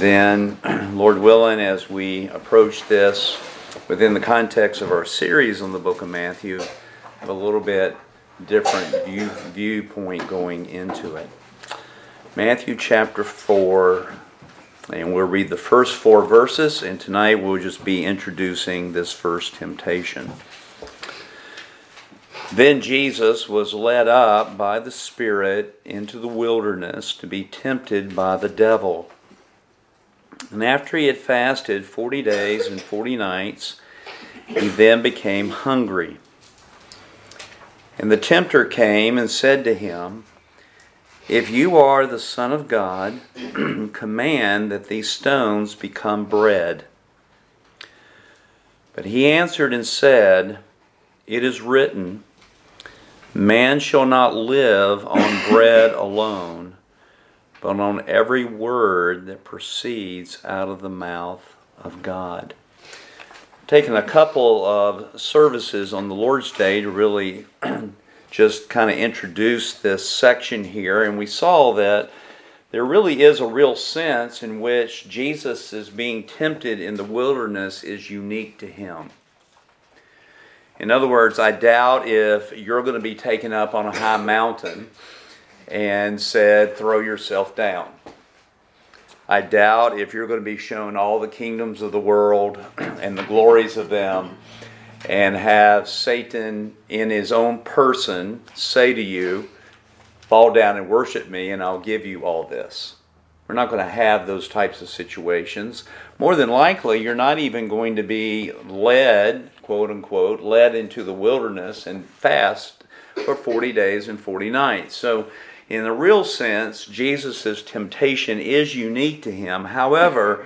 then, Lord willing, as we approach this within the context of our series on the book of Matthew, have a little bit different view, viewpoint going into it. Matthew chapter 4, and we'll read the first four verses, and tonight we'll just be introducing this first temptation. Then Jesus was led up by the Spirit into the wilderness to be tempted by the devil. And after he had fasted forty days and forty nights, he then became hungry. And the tempter came and said to him, If you are the Son of God, command that these stones become bread. But he answered and said, It is written, Man shall not live on bread alone, but on every word that proceeds out of the mouth of God. Taking a couple of services on the Lord's Day to really just kind of introduce this section here, and we saw that there really is a real sense in which Jesus is being tempted in the wilderness is unique to him. In other words, I doubt if you're going to be taken up on a high mountain and said, throw yourself down. I doubt if you're going to be shown all the kingdoms of the world and the glories of them and have Satan in his own person say to you, fall down and worship me and I'll give you all this. We're not going to have those types of situations. More than likely, you're not even going to be led, quote unquote, led into the wilderness and fast for 40 days and 40 nights. So, in the real sense, Jesus' temptation is unique to him. However,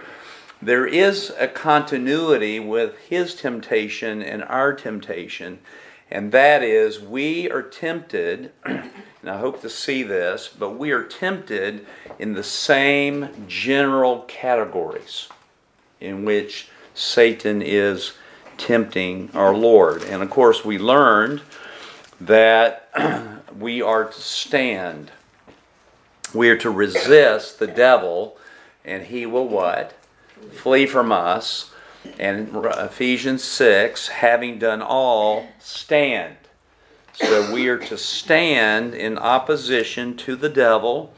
there is a continuity with his temptation and our temptation, and that is we are tempted and I hope to see this, but we are tempted in the same general categories in which Satan is tempting our Lord. And of course, we learned that we are to stand. We are to resist the devil, and he will what? Flee from us. And Ephesians 6, having done all, stand. So we are to stand in opposition to the devil.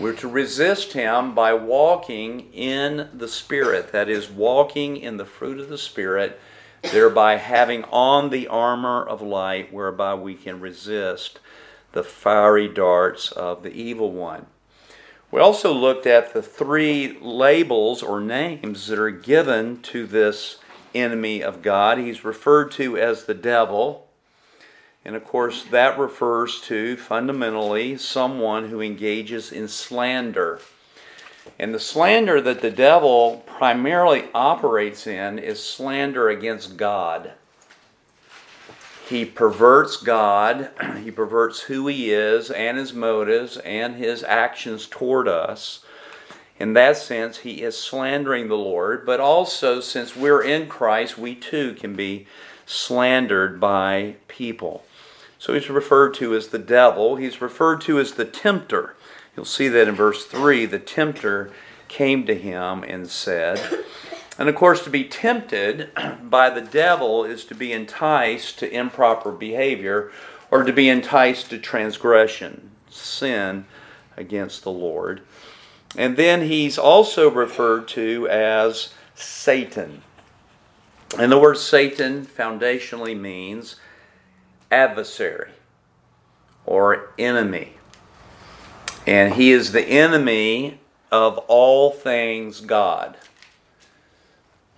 We're to resist him by walking in the Spirit, that is, walking in the fruit of the Spirit, thereby having on the armor of light whereby we can resist the fiery darts of the evil one. We also looked at the three labels or names that are given to this enemy of God. He's referred to as the devil. And of course, that refers to fundamentally someone who engages in slander. And the slander that the devil primarily operates in is slander against God. He perverts God, he perverts who he is and his motives and his actions toward us. In that sense, he is slandering the Lord, but also since we're in Christ, we too can be slandered by people. So he's referred to as the devil. He's referred to as the tempter. You'll see that in verse 3. The tempter came to him and said, and of course, to be tempted by the devil is to be enticed to improper behavior or to be enticed to transgression, sin against the Lord. And then he's also referred to as Satan. And the word Satan foundationally means adversary or enemy. And he is the enemy of all things God.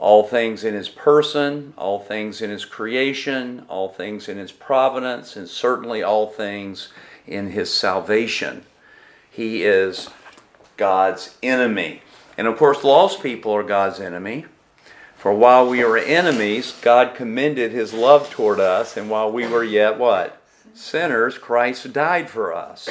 All things in his person, all things in his creation, all things in his providence, and certainly all things in his salvation. He is God's enemy. And of course, lost people are God's enemy. For while we were enemies, God commended his love toward us, and while we were yet what? Sinners, Christ died for us.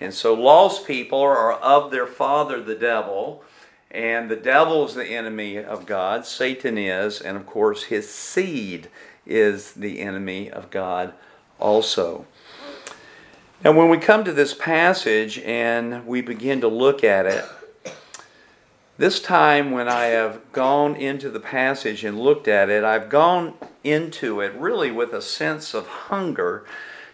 And so lost people are of their father, the devil, and the devil is the enemy of God, Satan is, and of course his seed is the enemy of God also. Now, when we come to this passage and we begin to look at it, this time when I have gone into the passage and looked at it, I've gone into it really with a sense of hunger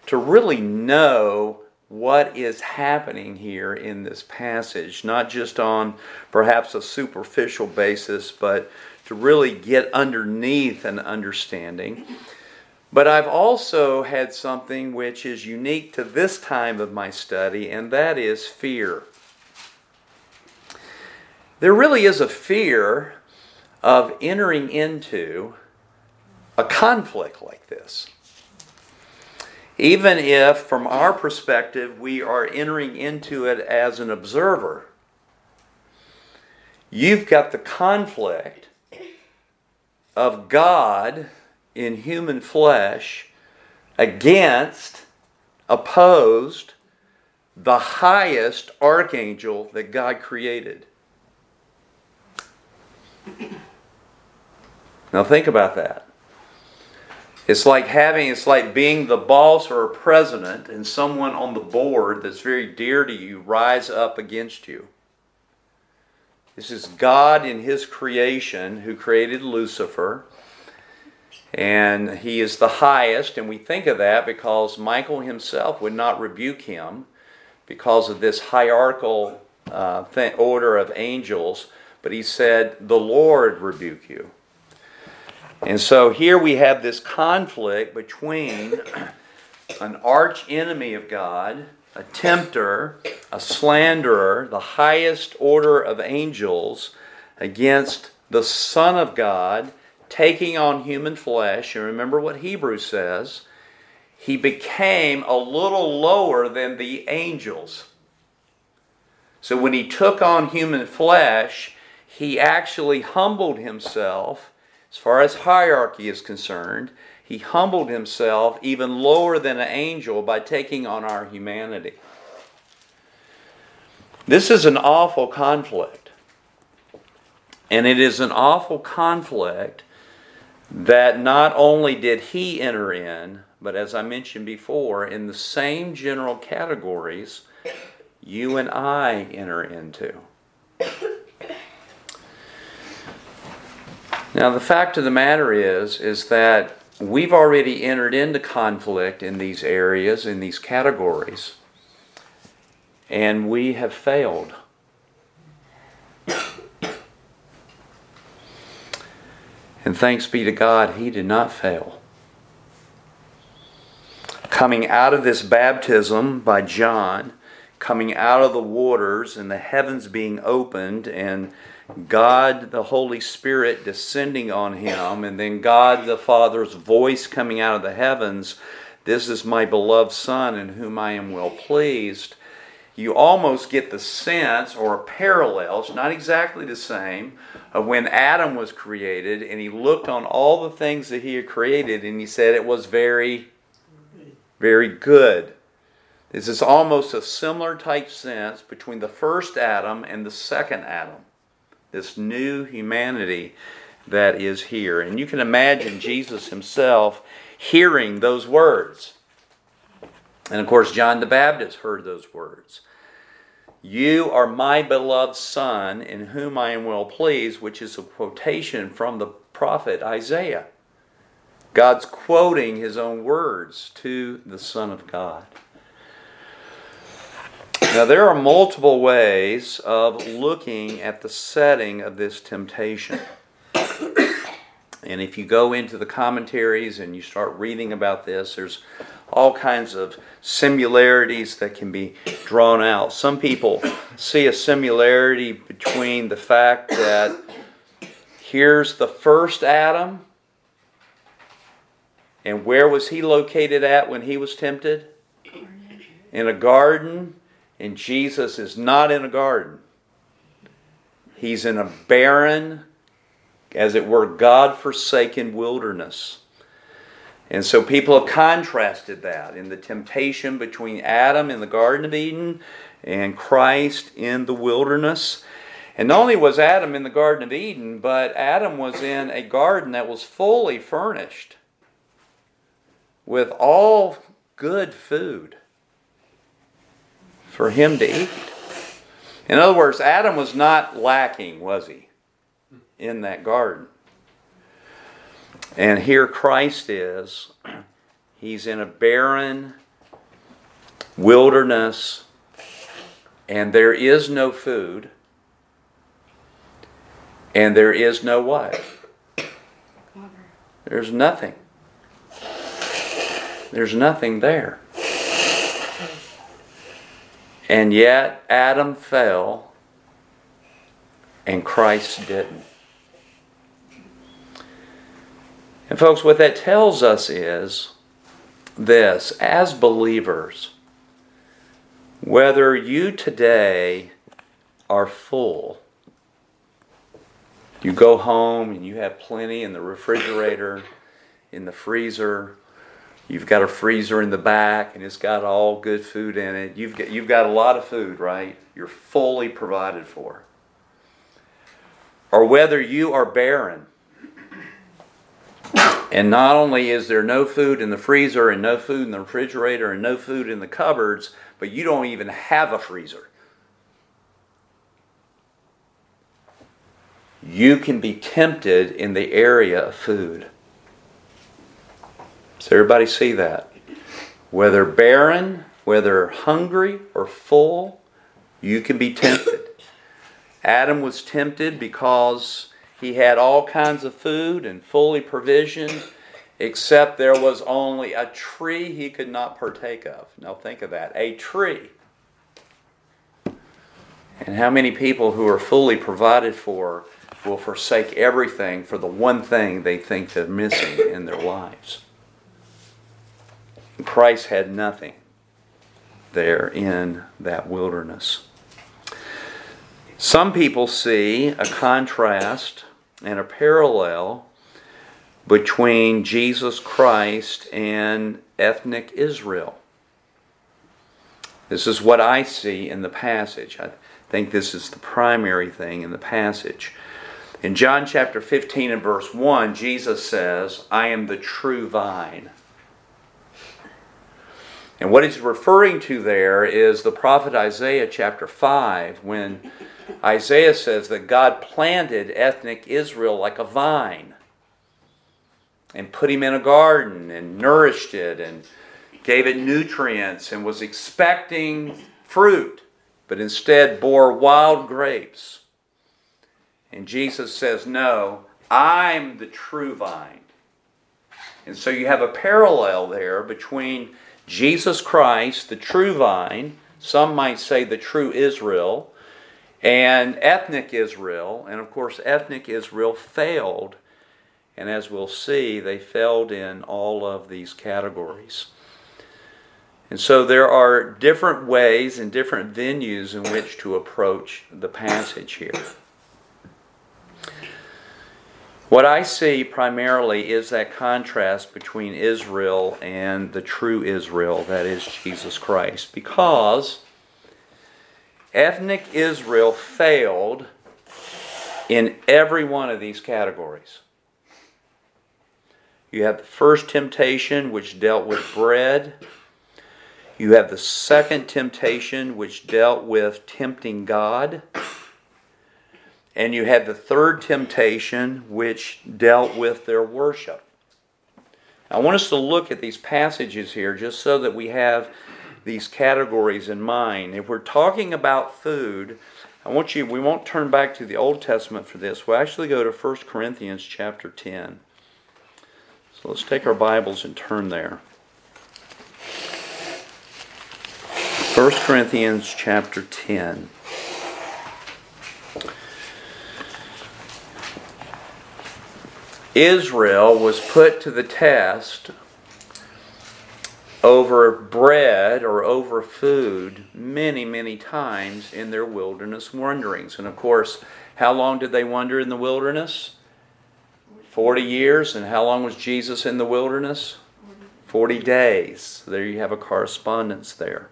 to really know what is happening here in this passage, not just on perhaps a superficial basis, but to really get underneath an understanding. But I've also had something which is unique to this time of my study, and that is fear. There really is a fear of entering into a conflict like this. Even if, from our perspective, we are entering into it as an observer, you've got the conflict of God in human flesh against, opposed, the highest archangel that God created. Now think about that. It's like having, it's like being the boss or a president and someone on the board that's very dear to you rise up against you. This is God in His creation who created Lucifer. And he is the highest, and we think of that because Michael himself would not rebuke him because of this hierarchical uh, th- order of angels, but he said, The Lord rebuke you. And so here we have this conflict between an arch enemy of God, a tempter, a slanderer, the highest order of angels, against the Son of God taking on human flesh. And remember what Hebrews says he became a little lower than the angels. So when he took on human flesh, he actually humbled himself as far as hierarchy is concerned, he humbled himself even lower than an angel by taking on our humanity. This is an awful conflict. And it is an awful conflict that not only did he enter in, but as I mentioned before, in the same general categories you and I enter into. Now, the fact of the matter is, is that we've already entered into conflict in these areas, in these categories, and we have failed. And thanks be to God, He did not fail. Coming out of this baptism by John, coming out of the waters and the heavens being opened and God the Holy Spirit descending on him, and then God the Father's voice coming out of the heavens This is my beloved Son in whom I am well pleased. You almost get the sense or parallels, not exactly the same, of when Adam was created and he looked on all the things that he had created and he said it was very, very good. This is almost a similar type sense between the first Adam and the second Adam this new humanity that is here. And you can imagine Jesus himself hearing those words. And of course, John the Baptist heard those words. You are my beloved Son, in whom I am well pleased, which is a quotation from the prophet Isaiah. God's quoting his own words to the Son of God. Now, there are multiple ways of looking at the setting of this temptation. And if you go into the commentaries and you start reading about this, there's all kinds of similarities that can be drawn out. Some people see a similarity between the fact that here's the first Adam, and where was he located at when he was tempted? In a garden and Jesus is not in a garden, he's in a barren, as it were, God forsaken wilderness. And so people have contrasted that in the temptation between Adam in the Garden of Eden and Christ in the wilderness. And not only was Adam in the Garden of Eden, but Adam was in a garden that was fully furnished with all good food for him to eat. In other words, Adam was not lacking, was he, in that garden? And here Christ is. He's in a barren wilderness, and there is no food, and there is no what? There's nothing. There's nothing there. And yet, Adam fell, and Christ didn't. And, folks, what that tells us is this as believers, whether you today are full, you go home and you have plenty in the refrigerator, in the freezer, You've got a freezer in the back and it's got all good food in it. You've got, you've got a lot of food, right? You're fully provided for. Or whether you are barren. And not only is there no food in the freezer and no food in the refrigerator and no food in the cupboards, but you don't even have a freezer. You can be tempted in the area of food. Does everybody see that? Whether barren, whether hungry or full, you can be tempted. Adam was tempted because he had all kinds of food and fully provisioned, except there was only a tree he could not partake of. Now think of that a tree. And how many people who are fully provided for will forsake everything for the one thing they think they're missing in their lives? Christ had nothing there in that wilderness. Some people see a contrast and a parallel between Jesus Christ and ethnic Israel. This is what I see in the passage. I think this is the primary thing in the passage. In John chapter 15 and verse 1, Jesus says, I am the true vine. And what he's referring to there is the prophet Isaiah chapter 5, when Isaiah says that God planted ethnic Israel like a vine and put him in a garden and nourished it and gave it nutrients and was expecting fruit, but instead bore wild grapes. And Jesus says, No, I'm the true vine. And so you have a parallel there between Jesus Christ, the true vine, some might say the true Israel, and ethnic Israel. And of course, ethnic Israel failed. And as we'll see, they failed in all of these categories. And so there are different ways and different venues in which to approach the passage here. What I see primarily is that contrast between Israel and the true Israel, that is Jesus Christ, because ethnic Israel failed in every one of these categories. You have the first temptation, which dealt with bread. You have the second temptation, which dealt with tempting God. And you had the third temptation, which dealt with their worship. I want us to look at these passages here just so that we have these categories in mind. If we're talking about food, I want you, we won't turn back to the Old Testament for this. We'll actually go to 1 Corinthians chapter 10. So let's take our Bibles and turn there. 1 Corinthians chapter 10. Israel was put to the test over bread or over food many, many times in their wilderness wanderings. And of course, how long did they wander in the wilderness? 40 years. And how long was Jesus in the wilderness? 40 days. There you have a correspondence there.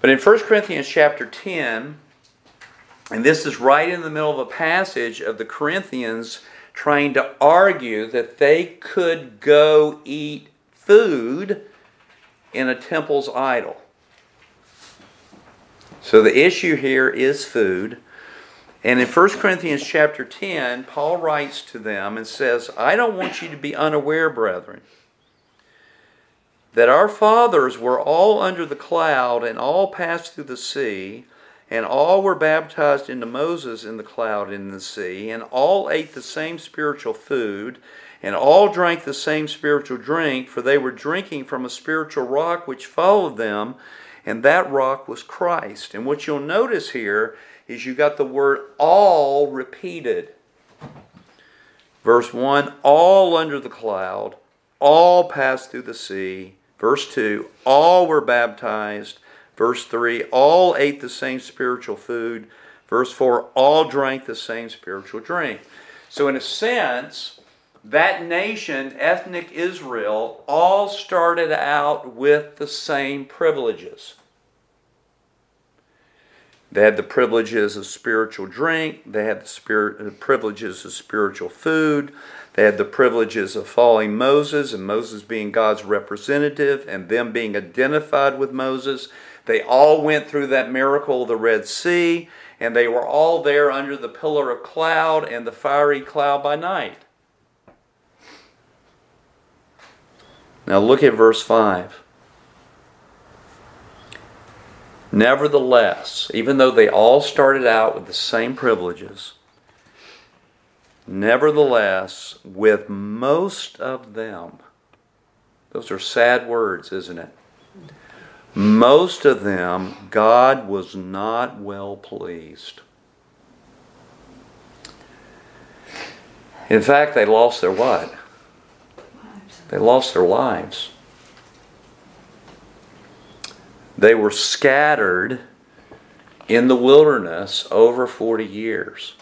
But in 1 Corinthians chapter 10, and this is right in the middle of a passage of the Corinthians trying to argue that they could go eat food in a temple's idol. So the issue here is food. And in 1 Corinthians chapter 10, Paul writes to them and says, I don't want you to be unaware, brethren, that our fathers were all under the cloud and all passed through the sea, and all were baptized into Moses in the cloud and in the sea, and all ate the same spiritual food, and all drank the same spiritual drink, for they were drinking from a spiritual rock which followed them, and that rock was Christ. And what you'll notice here is you got the word all repeated. Verse 1 all under the cloud, all passed through the sea. Verse 2 all were baptized. Verse 3 all ate the same spiritual food. Verse 4 all drank the same spiritual drink. So, in a sense, that nation, ethnic Israel, all started out with the same privileges. They had the privileges of spiritual drink. They had the, spirit, the privileges of spiritual food. They had the privileges of following Moses and Moses being God's representative and them being identified with Moses. They all went through that miracle of the Red Sea and they were all there under the pillar of cloud and the fiery cloud by night. Now look at verse 5. Nevertheless, even though they all started out with the same privileges, nevertheless, with most of them, those are sad words, isn't it? Most of them, God was not well pleased. In fact, they lost their what? They lost their lives. They were scattered in the wilderness over 40 years.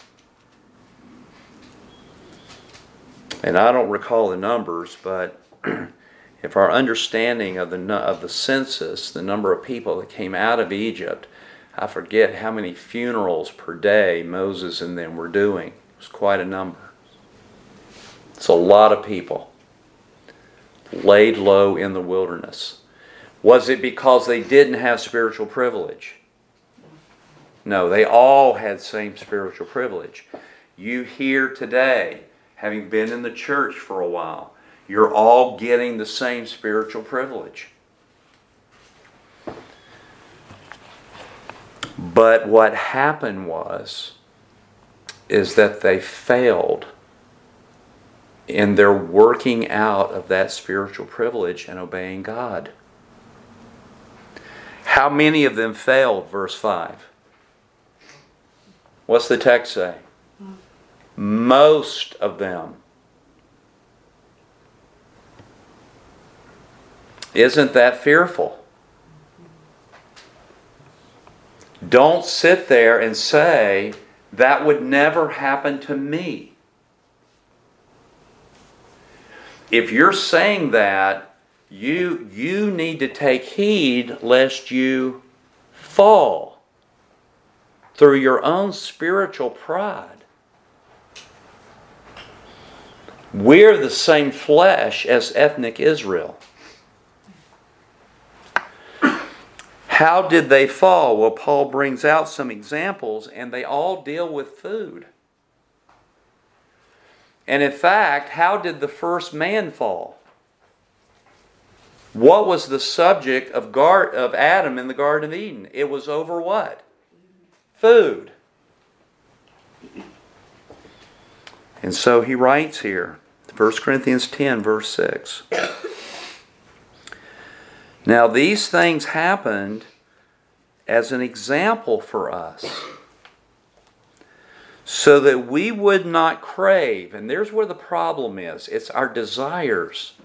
And I don't recall the numbers, but if our understanding of the, of the census, the number of people that came out of Egypt, I forget how many funerals per day Moses and them were doing. It was quite a number. It's a lot of people laid low in the wilderness. Was it because they didn't have spiritual privilege? No, they all had same spiritual privilege. You here today, having been in the church for a while, you're all getting the same spiritual privilege. But what happened was is that they failed in their working out of that spiritual privilege and obeying God. How many of them failed? Verse 5. What's the text say? Hmm. Most of them. Isn't that fearful? Don't sit there and say, that would never happen to me. If you're saying that, you you need to take heed lest you fall through your own spiritual pride. We're the same flesh as ethnic Israel. How did they fall? Well, Paul brings out some examples, and they all deal with food. And in fact, how did the first man fall? What was the subject of, Gar- of Adam in the Garden of Eden? It was over what? Food. And so he writes here, 1 Corinthians 10, verse 6. Now, these things happened as an example for us, so that we would not crave. And there's where the problem is it's our desires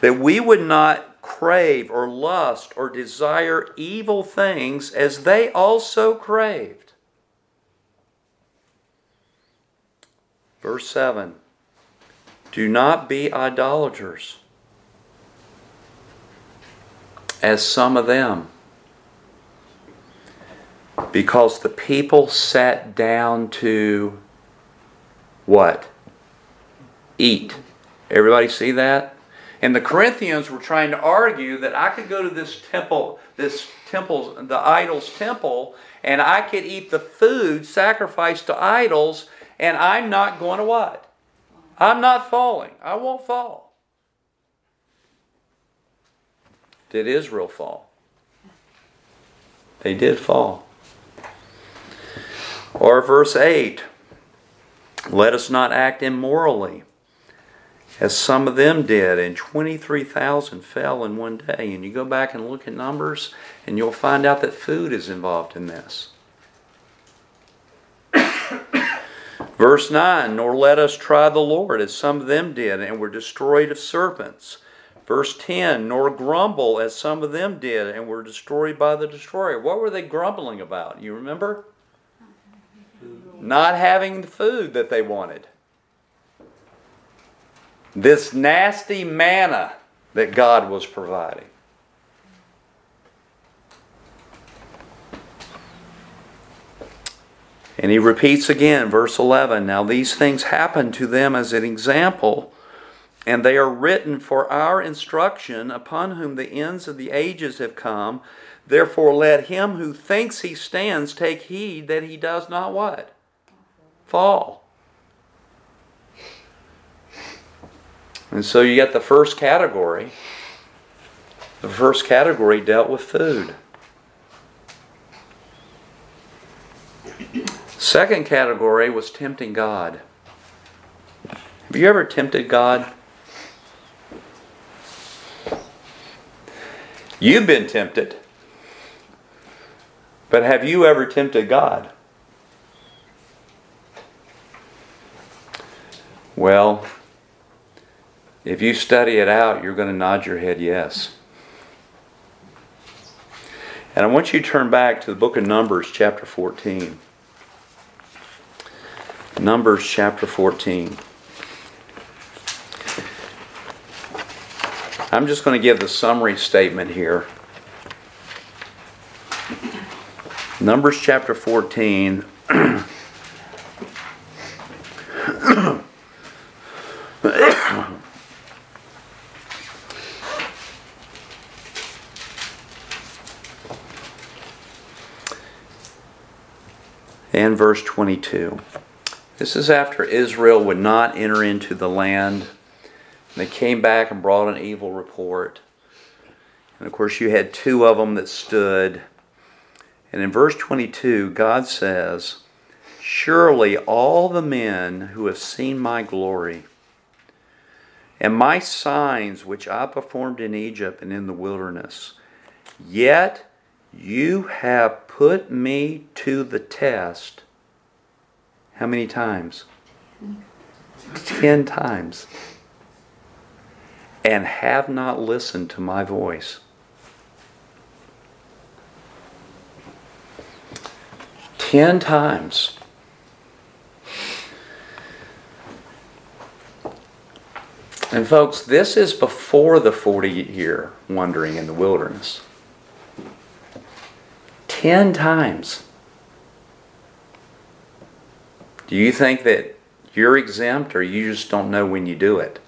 that we would not crave or lust or desire evil things as they also craved. Verse 7 Do not be idolaters, as some of them, because the people sat down to what? Eat. Everybody see that? And the Corinthians were trying to argue that I could go to this temple, this temple's the idol's temple, and I could eat the food sacrificed to idols, and I'm not going to what? I'm not falling. I won't fall. Did Israel fall? They did fall. Or verse 8 Let us not act immorally as some of them did, and 23,000 fell in one day. And you go back and look at numbers, and you'll find out that food is involved in this. Verse 9 Nor let us try the Lord, as some of them did, and were destroyed of serpents. Verse 10 Nor grumble, as some of them did, and were destroyed by the destroyer. What were they grumbling about? You remember? Not having the food that they wanted. This nasty manna that God was providing. And he repeats again, verse 11 Now these things happened to them as an example, and they are written for our instruction, upon whom the ends of the ages have come. Therefore, let him who thinks he stands take heed that he does not what? Fall. And so you get the first category. The first category dealt with food. Second category was tempting God. Have you ever tempted God? You've been tempted. But have you ever tempted God? Well, if you study it out, you're going to nod your head yes. And I want you to turn back to the book of Numbers, chapter 14. Numbers chapter 14. I'm just going to give the summary statement here. Numbers chapter 14. and verse 22. This is after Israel would not enter into the land. They came back and brought an evil report. And of course, you had two of them that stood. And in verse 22, God says, Surely all the men who have seen my glory and my signs which I performed in Egypt and in the wilderness, yet you have put me to the test how many times? Ten times. And have not listened to my voice. Ten times. And folks, this is before the 40 year wandering in the wilderness. Ten times. Do you think that you're exempt or you just don't know when you do it?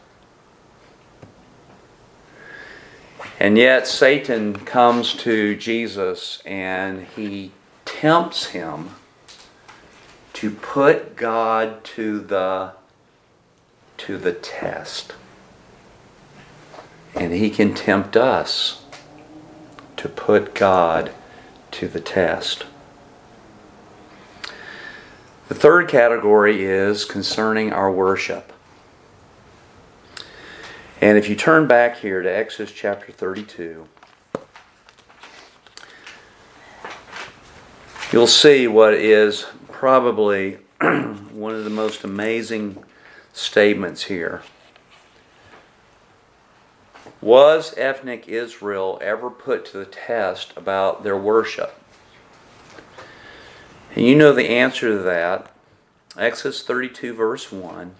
And yet, Satan comes to Jesus and he tempts him to put God to the, to the test. And he can tempt us to put God to the test. The third category is concerning our worship. And if you turn back here to Exodus chapter 32, you'll see what is probably one of the most amazing statements here. Was ethnic Israel ever put to the test about their worship? And you know the answer to that. Exodus 32, verse 1.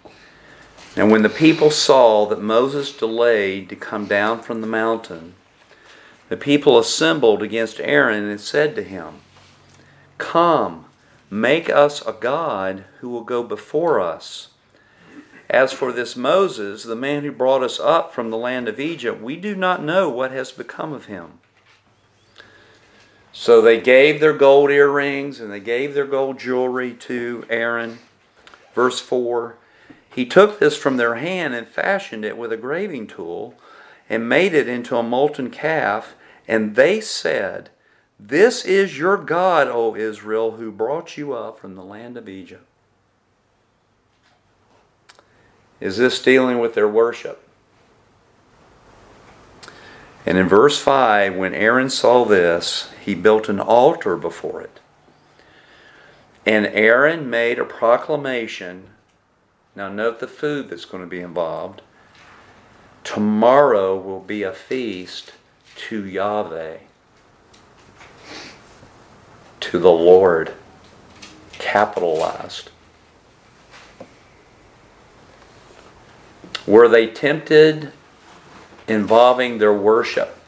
And when the people saw that Moses delayed to come down from the mountain, the people assembled against Aaron and said to him, Come, make us a God who will go before us. As for this Moses, the man who brought us up from the land of Egypt, we do not know what has become of him. So they gave their gold earrings and they gave their gold jewelry to Aaron. Verse 4 He took this from their hand and fashioned it with a graving tool and made it into a molten calf. And they said, This is your God, O Israel, who brought you up from the land of Egypt. Is this dealing with their worship? And in verse 5, when Aaron saw this, he built an altar before it. And Aaron made a proclamation. Now, note the food that's going to be involved. Tomorrow will be a feast to Yahweh, to the Lord, capitalized. Were they tempted involving their worship?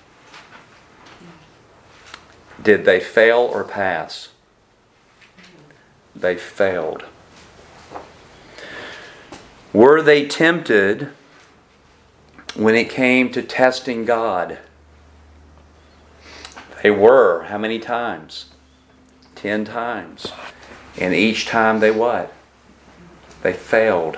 Did they fail or pass? They failed. Were they tempted when it came to testing God? They were. How many times? Ten times. And each time they what? They failed.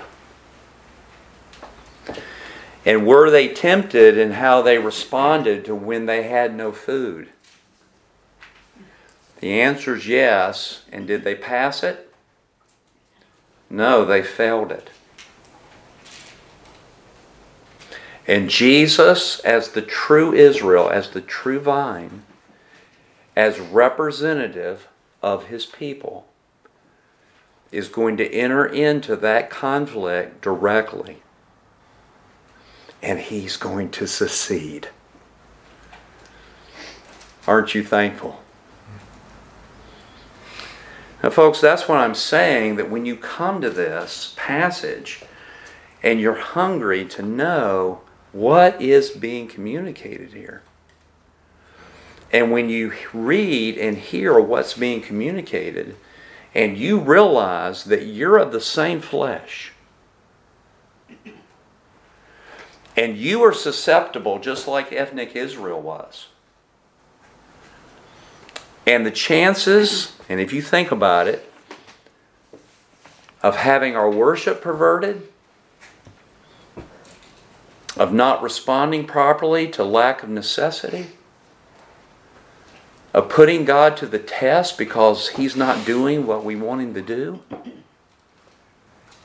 And were they tempted in how they responded to when they had no food? The answer is yes. And did they pass it? No, they failed it. And Jesus, as the true Israel, as the true vine, as representative of his people, is going to enter into that conflict directly and he's going to succeed. Aren't you thankful? Now, folks, that's what I'm saying that when you come to this passage and you're hungry to know what is being communicated here, and when you read and hear what's being communicated, and you realize that you're of the same flesh, And you are susceptible just like ethnic Israel was. And the chances, and if you think about it, of having our worship perverted, of not responding properly to lack of necessity, of putting God to the test because He's not doing what we want Him to do,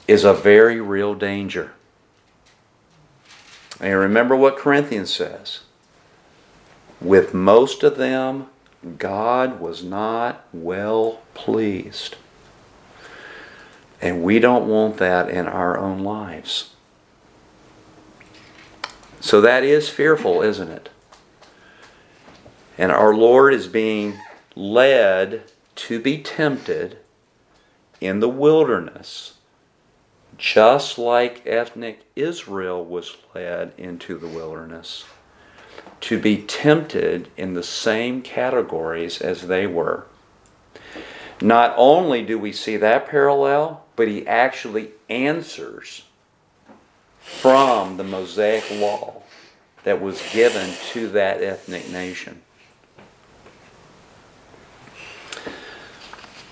is a very real danger. And remember what Corinthians says. With most of them, God was not well pleased. And we don't want that in our own lives. So that is fearful, isn't it? And our Lord is being led to be tempted in the wilderness just like ethnic Israel was led into the wilderness to be tempted in the same categories as they were. Not only do we see that parallel, but he actually answers from the Mosaic law that was given to that ethnic nation.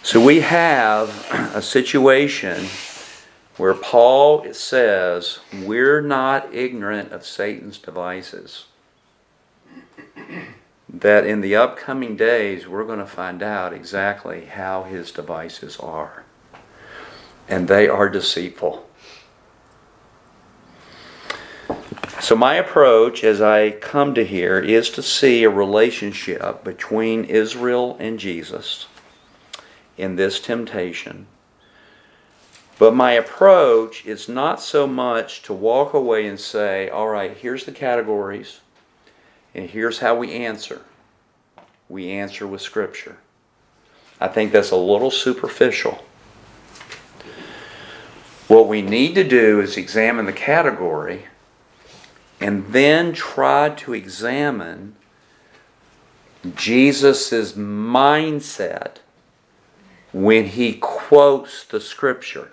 So we have a situation where Paul says, We're not ignorant of Satan's devices. That in the upcoming days, we're going to find out exactly how his devices are. And they are deceitful. So, my approach as I come to here is to see a relationship between Israel and Jesus in this temptation but my approach is not so much to walk away and say, all right, here's the categories, and here's how we answer. We answer with Scripture. I think that's a little superficial. What we need to do is examine the category and then try to examine Jesus' mindset when he quotes the Scripture.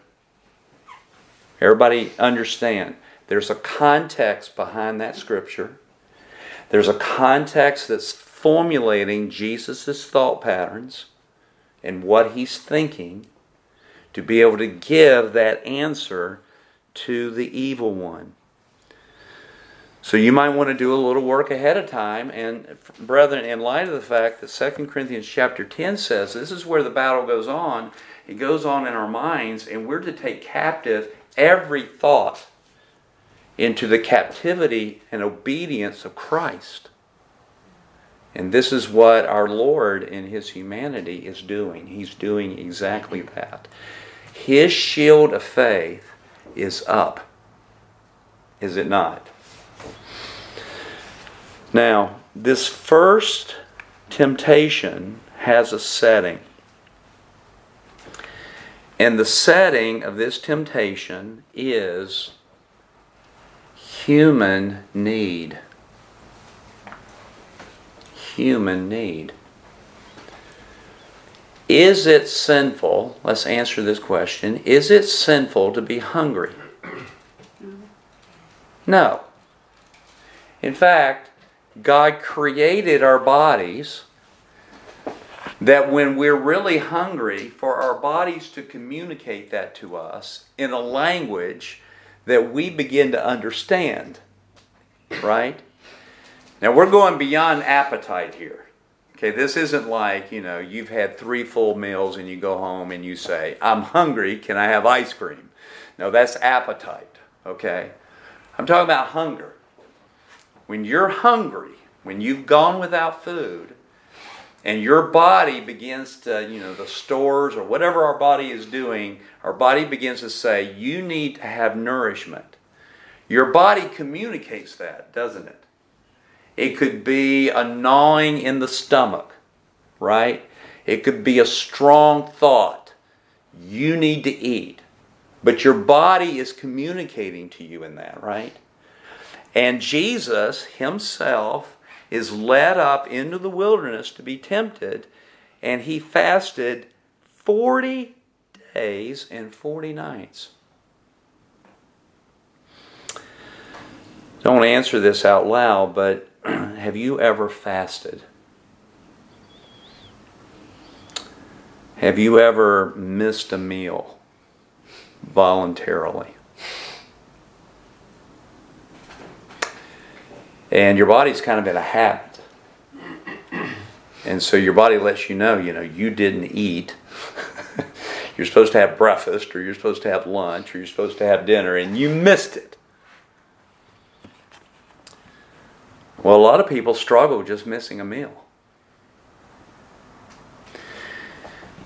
Everybody understand. There's a context behind that scripture. There's a context that's formulating Jesus' thought patterns and what he's thinking to be able to give that answer to the evil one. So you might want to do a little work ahead of time. And brethren, in light of the fact that 2 Corinthians chapter 10 says this is where the battle goes on, it goes on in our minds, and we're to take captive every thought into the captivity and obedience of Christ. And this is what our Lord in his humanity is doing. He's doing exactly that. His shield of faith is up, is it not? Now, this first temptation has a setting. And the setting of this temptation is human need. Human need. Is it sinful? Let's answer this question. Is it sinful to be hungry? No. In fact, God created our bodies that when we're really hungry, for our bodies to communicate that to us in a language that we begin to understand. Right? Now we're going beyond appetite here. Okay, this isn't like, you know, you've had three full meals and you go home and you say, I'm hungry, can I have ice cream? No, that's appetite. Okay? I'm talking about hunger. When you're hungry, when you've gone without food, and your body begins to, you know, the stores or whatever our body is doing, our body begins to say, you need to have nourishment. Your body communicates that, doesn't it? It could be a gnawing in the stomach, right? It could be a strong thought. You need to eat. But your body is communicating to you in that, right? And Jesus himself is led up into the wilderness to be tempted, and he fasted 40 days and 40 nights. Don't answer this out loud, but have you ever fasted? Have you ever missed a meal voluntarily? And your body's kind of in a habit. And so your body lets you know, you know, you didn't eat. you're supposed to have breakfast, or you're supposed to have lunch, or you're supposed to have dinner, and you missed it. Well, a lot of people struggle just missing a meal.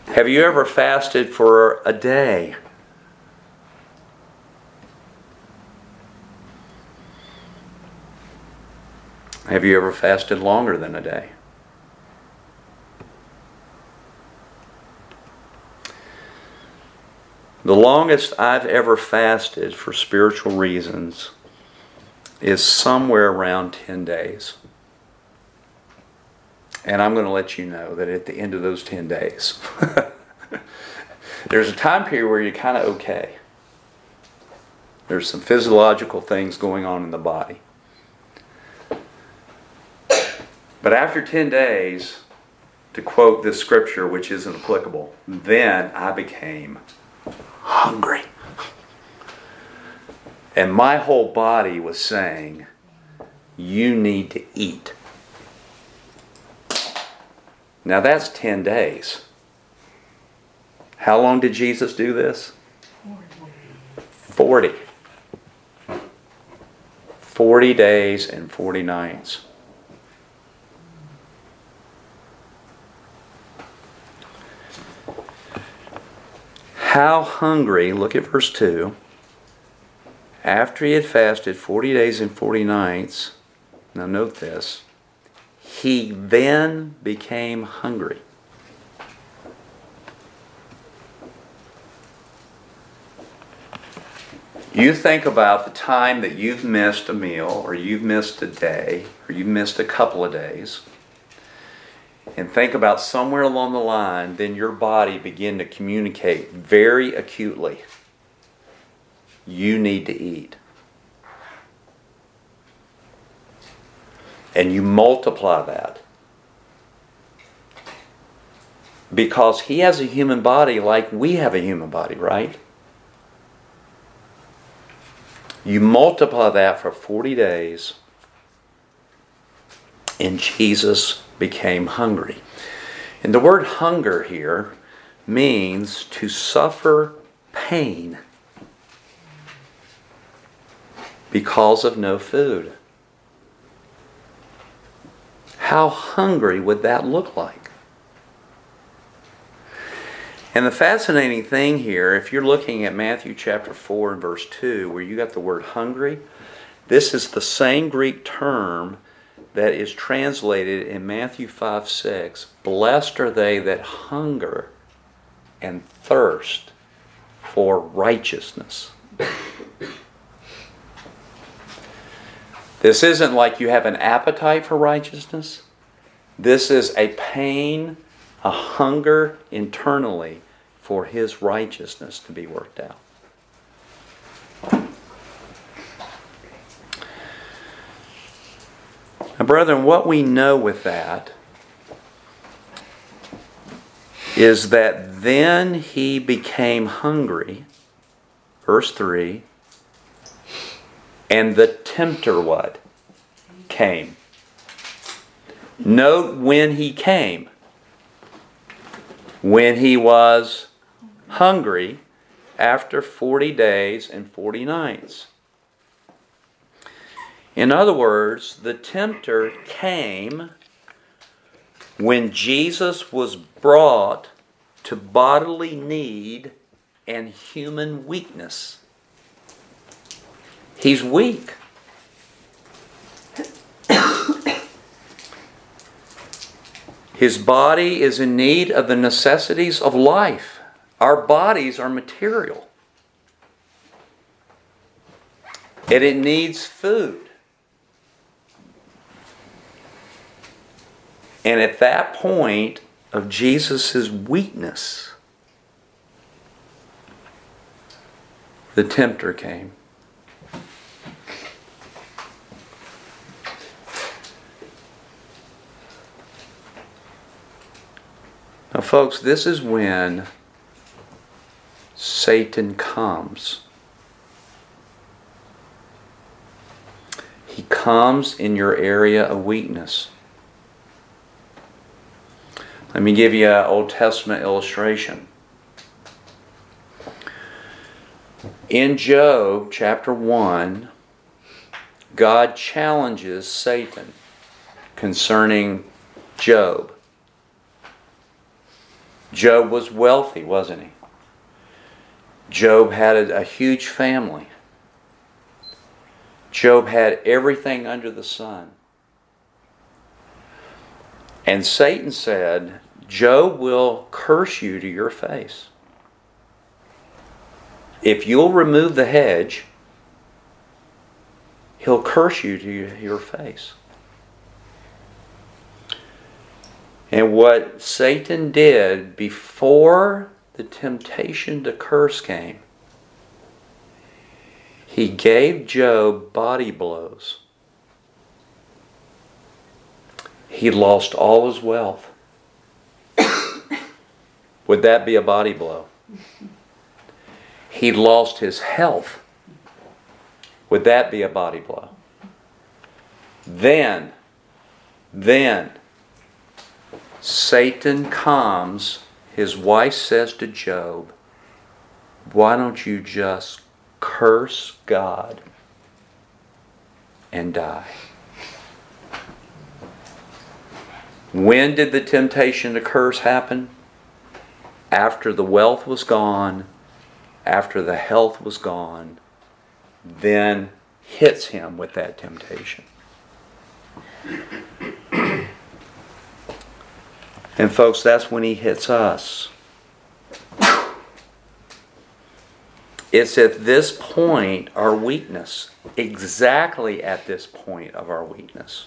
Have you ever fasted for a day? Have you ever fasted longer than a day? The longest I've ever fasted for spiritual reasons is somewhere around 10 days. And I'm going to let you know that at the end of those 10 days, there's a time period where you're kind of okay. There's some physiological things going on in the body. But after 10 days, to quote this scripture, which isn't applicable, then I became hungry. And my whole body was saying, You need to eat. Now that's 10 days. How long did Jesus do this? 40. 40 days and 40 nights. How hungry, look at verse 2. After he had fasted 40 days and 40 nights, now note this, he then became hungry. You think about the time that you've missed a meal, or you've missed a day, or you've missed a couple of days and think about somewhere along the line, then your body begin to communicate very acutely. You need to eat. And you multiply that. because he has a human body like we have a human body, right? You multiply that for 40 days, and Jesus became hungry. And the word hunger here means to suffer pain because of no food. How hungry would that look like? And the fascinating thing here, if you're looking at Matthew chapter 4 and verse 2, where you got the word hungry, this is the same Greek term that is translated in Matthew 5 6. Blessed are they that hunger and thirst for righteousness. This isn't like you have an appetite for righteousness. This is a pain, a hunger internally for His righteousness to be worked out. Brethren, what we know with that is that then he became hungry. Verse 3 and the tempter what? Came. Note when he came. When he was hungry after 40 days and 40 nights. In other words, the tempter came when Jesus was brought to bodily need and human weakness. He's weak. His body is in need of the necessities of life. Our bodies are material. And it needs food. And at that point of Jesus' weakness, the tempter came. Now, folks, this is when Satan comes. He comes in your area of weakness. Let me give you an Old Testament illustration. In Job chapter 1, God challenges Satan concerning Job. Job was wealthy, wasn't he? Job had a, a huge family. Job had everything under the sun. And Satan said, Job will curse you to your face. If you'll remove the hedge, he'll curse you to your face. And what Satan did before the temptation to curse came, he gave Job body blows. He lost all his wealth. Would that be a body blow? He lost his health. Would that be a body blow? Then, then, Satan comes, his wife says to Job, Why don't you just curse God and die? When did the temptation to curse happen? After the wealth was gone, after the health was gone, then hits him with that temptation. And, folks, that's when he hits us. It's at this point, our weakness, exactly at this point of our weakness,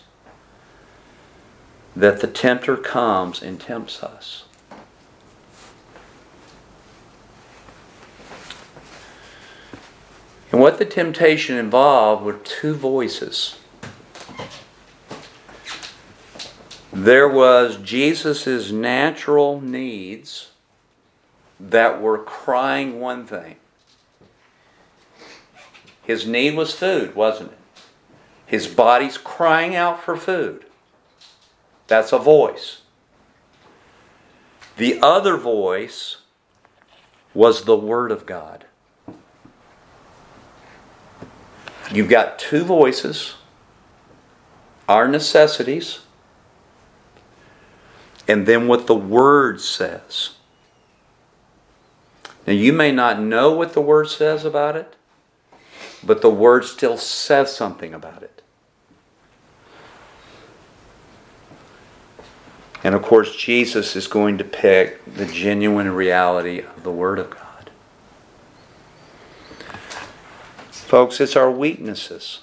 that the tempter comes and tempts us. And what the temptation involved were two voices There was Jesus' natural needs that were crying one thing. His need was food, wasn't it? His body's crying out for food. That's a voice. The other voice was the Word of God. You've got two voices, our necessities, and then what the Word says. Now, you may not know what the Word says about it, but the Word still says something about it. And of course, Jesus is going to pick the genuine reality of the Word of God. Folks, it's our weaknesses.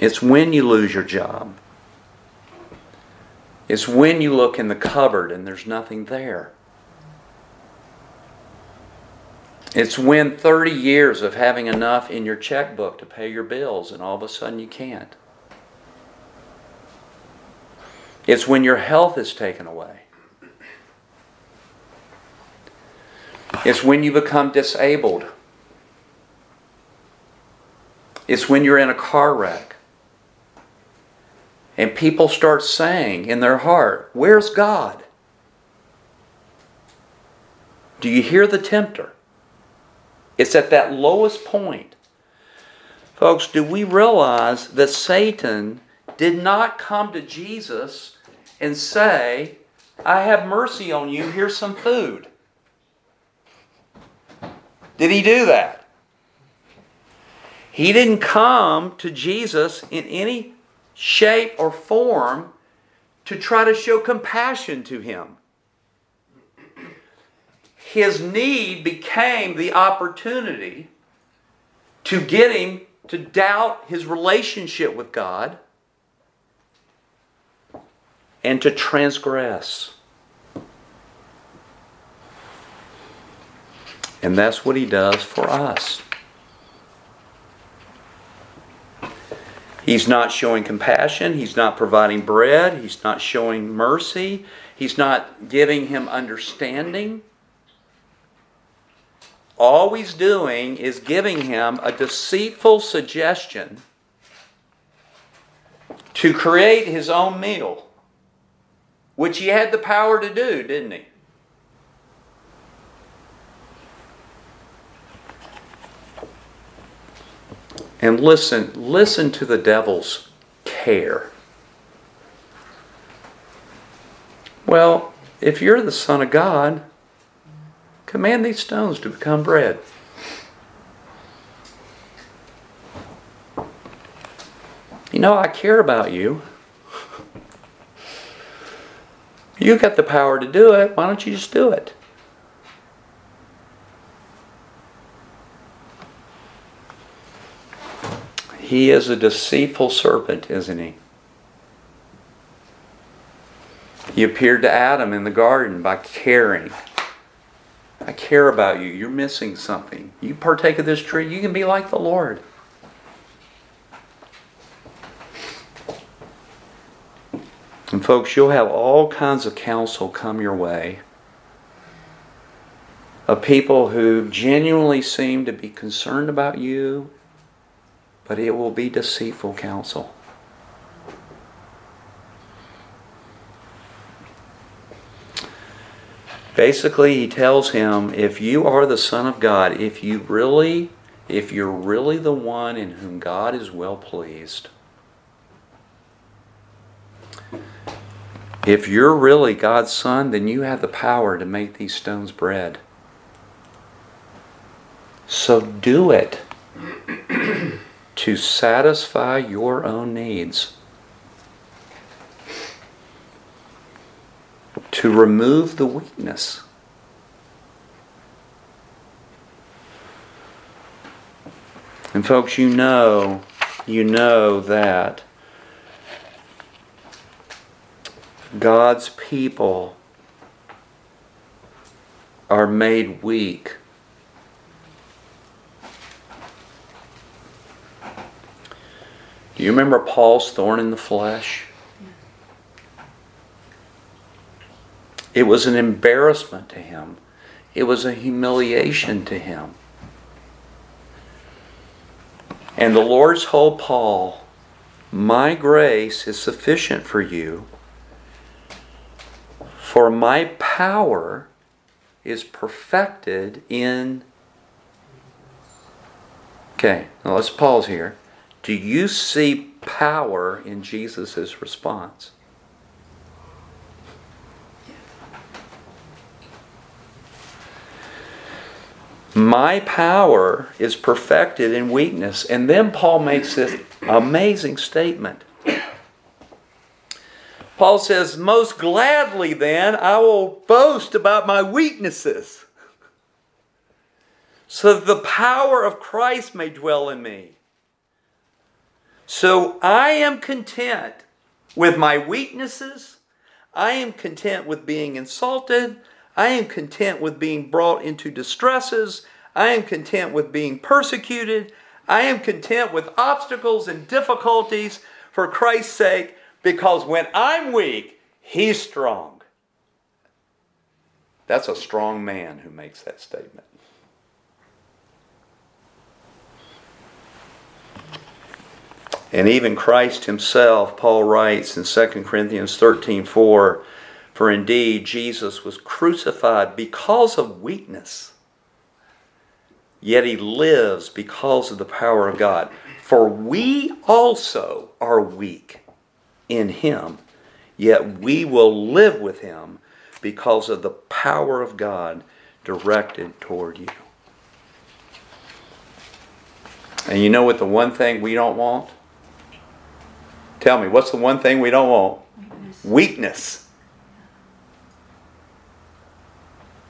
It's when you lose your job. It's when you look in the cupboard and there's nothing there. It's when 30 years of having enough in your checkbook to pay your bills and all of a sudden you can't. It's when your health is taken away. It's when you become disabled. It's when you're in a car wreck. And people start saying in their heart, Where's God? Do you hear the tempter? It's at that lowest point. Folks, do we realize that Satan did not come to Jesus and say, I have mercy on you, here's some food? Did he do that? He didn't come to Jesus in any shape or form to try to show compassion to him. His need became the opportunity to get him to doubt his relationship with God and to transgress. And that's what he does for us. He's not showing compassion. He's not providing bread. He's not showing mercy. He's not giving him understanding. All he's doing is giving him a deceitful suggestion to create his own meal, which he had the power to do, didn't he? And listen, listen to the devil's care. Well, if you're the Son of God, command these stones to become bread. You know, I care about you. You got the power to do it. Why don't you just do it? He is a deceitful serpent, isn't he? He appeared to Adam in the garden by caring. I care about you. You're missing something. You partake of this tree, you can be like the Lord. And folks, you'll have all kinds of counsel come your way of people who genuinely seem to be concerned about you but it will be deceitful counsel. Basically, he tells him if you are the Son of God, if you really, if you're really the one in whom God is well pleased, if you're really God's Son, then you have the power to make these stones bread. So do it to satisfy your own needs, to remove the weakness. And folks, you know, you know that God's people are made weak. Do you remember Paul's thorn in the flesh? It was an embarrassment to him. It was a humiliation to him. And the Lord told Paul, My grace is sufficient for you, for my power is perfected in. Okay, now let's pause here. Do you see power in Jesus' response? My power is perfected in weakness. And then Paul makes this amazing statement. Paul says, Most gladly then I will boast about my weaknesses, so that the power of Christ may dwell in me. So I am content with my weaknesses. I am content with being insulted. I am content with being brought into distresses. I am content with being persecuted. I am content with obstacles and difficulties for Christ's sake, because when I'm weak, He's strong. That's a strong man who makes that statement. And even Christ himself, Paul writes in 2 Corinthians 13 4, for indeed Jesus was crucified because of weakness, yet he lives because of the power of God. For we also are weak in him, yet we will live with him because of the power of God directed toward you. And you know what the one thing we don't want? Tell me, what's the one thing we don't want? Weakness. weakness.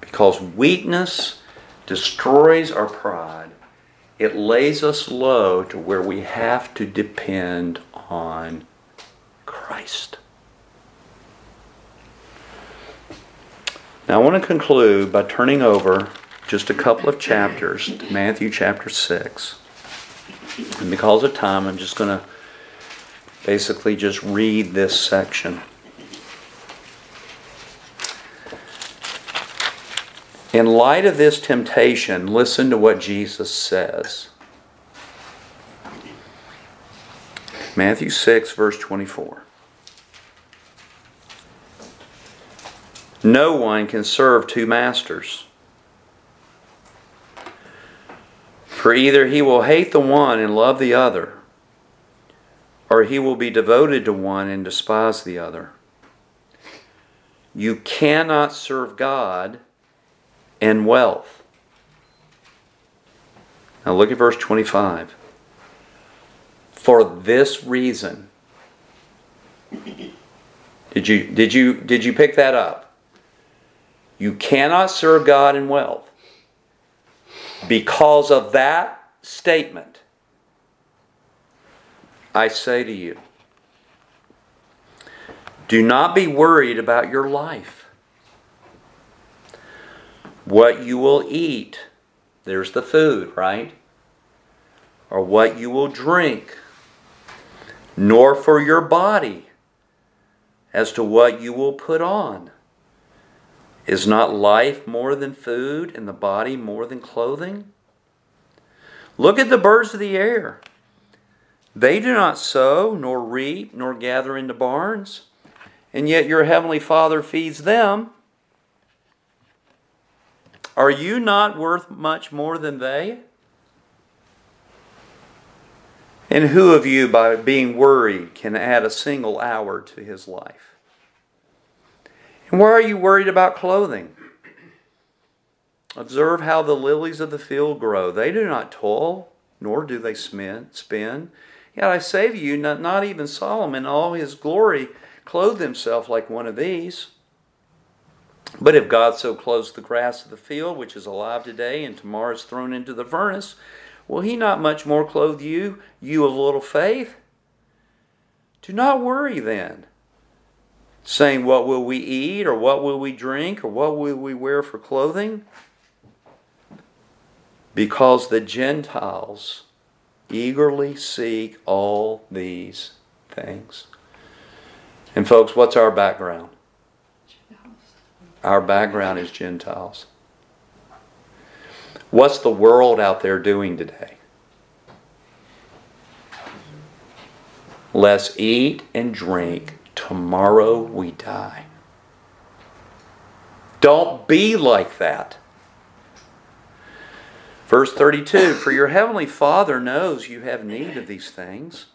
Because weakness destroys our pride. It lays us low to where we have to depend on Christ. Now, I want to conclude by turning over just a couple of chapters to Matthew chapter 6. And because of time, I'm just going to basically just read this section. In light of this temptation, listen to what Jesus says. Matthew 6, verse 24. No one can serve two masters. For either he will hate the one and love the other or he will be devoted to one and despise the other. You cannot serve God and wealth. Now look at verse 25. For this reason. Did you did you did you pick that up? You cannot serve God and wealth. Because of that statement, I say to you, do not be worried about your life. What you will eat, there's the food, right? Or what you will drink, nor for your body as to what you will put on. Is not life more than food and the body more than clothing? Look at the birds of the air. They do not sow, nor reap, nor gather into barns, and yet your heavenly Father feeds them. Are you not worth much more than they? And who of you, by being worried, can add a single hour to his life? And why are you worried about clothing? Observe how the lilies of the field grow. They do not toil, nor do they spin. Yet I say to you, not, not even Solomon in all his glory clothed himself like one of these. But if God so clothes the grass of the field, which is alive today and tomorrow is thrown into the furnace, will he not much more clothe you, you of little faith? Do not worry then, saying, What will we eat, or what will we drink, or what will we wear for clothing? Because the Gentiles eagerly seek all these things. And, folks, what's our background? Our background is Gentiles. What's the world out there doing today? Let's eat and drink. Tomorrow we die. Don't be like that. Verse 32 For your heavenly Father knows you have need of these things,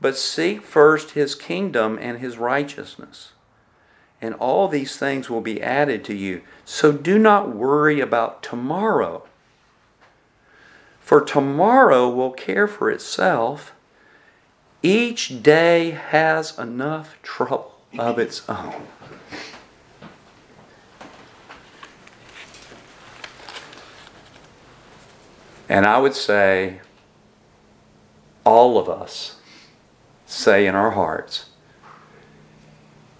but seek first his kingdom and his righteousness, and all these things will be added to you. So do not worry about tomorrow, for tomorrow will care for itself. Each day has enough trouble of its own. And I would say, all of us say in our hearts,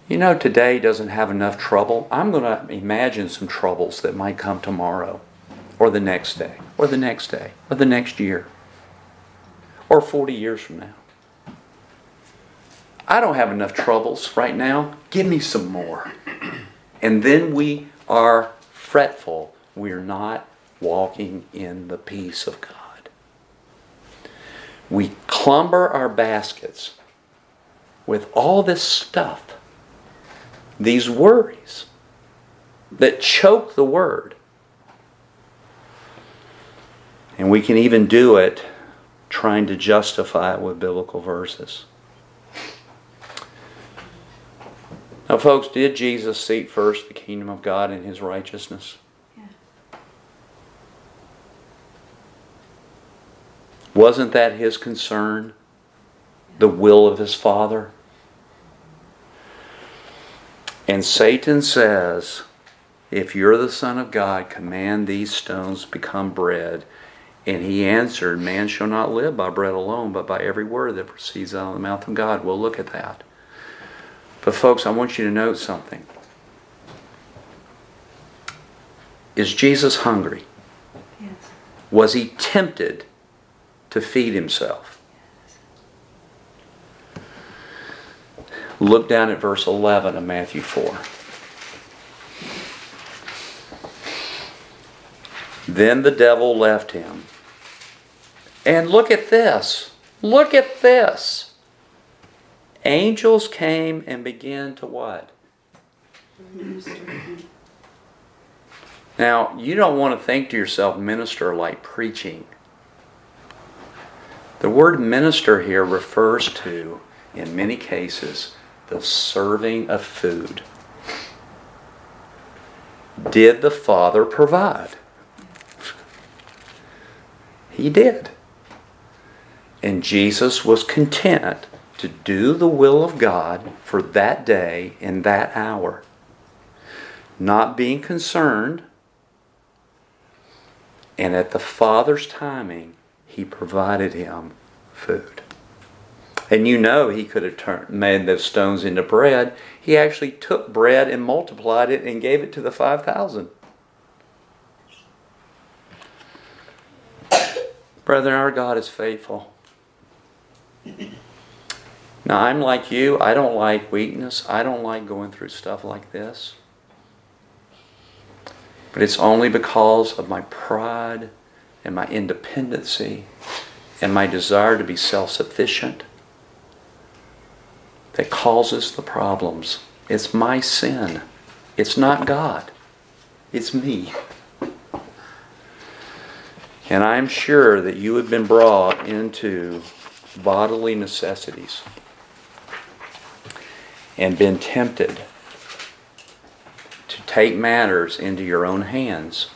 you know, today doesn't have enough trouble. I'm going to imagine some troubles that might come tomorrow, or the next day, or the next day, or the next year, or 40 years from now. I don't have enough troubles right now. Give me some more. And then we are fretful. We're not walking in the peace of God. We clumber our baskets with all this stuff, these worries that choke the word. And we can even do it trying to justify it with biblical verses. Now, folks, did Jesus seek first the kingdom of God and his righteousness? Wasn't that his concern? The will of his Father? And Satan says, If you're the Son of God, command these stones become bread. And he answered, Man shall not live by bread alone, but by every word that proceeds out of the mouth of God. We'll look at that. But, folks, I want you to note something. Is Jesus hungry? Yes. Was he tempted to feed himself. Yes. Look down at verse 11 of Matthew 4. Then the devil left him. And look at this. Look at this. Angels came and began to what? Now, you don't want to think to yourself, minister like preaching. The word minister here refers to, in many cases, the serving of food. Did the Father provide? He did. And Jesus was content to do the will of God for that day and that hour, not being concerned, and at the Father's timing, he provided him food. And you know he could have turned, made those stones into bread. He actually took bread and multiplied it and gave it to the 5,000. Brethren, our God is faithful. Now, I'm like you. I don't like weakness. I don't like going through stuff like this. But it's only because of my pride and my independency and my desire to be self sufficient that causes the problems. It's my sin. It's not God. It's me. And I'm sure that you have been brought into bodily necessities and been tempted to take matters into your own hands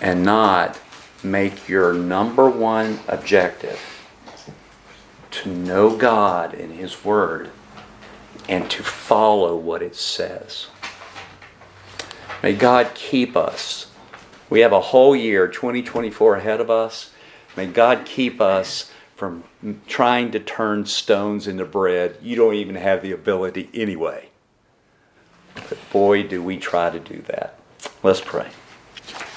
and not make your number one objective to know God and His Word and to follow what it says. May God keep us. We have a whole year, 2024, ahead of us. May God keep us from trying to turn stones into bread. You don't even have the ability anyway. But boy, do we try to do that. Let's pray.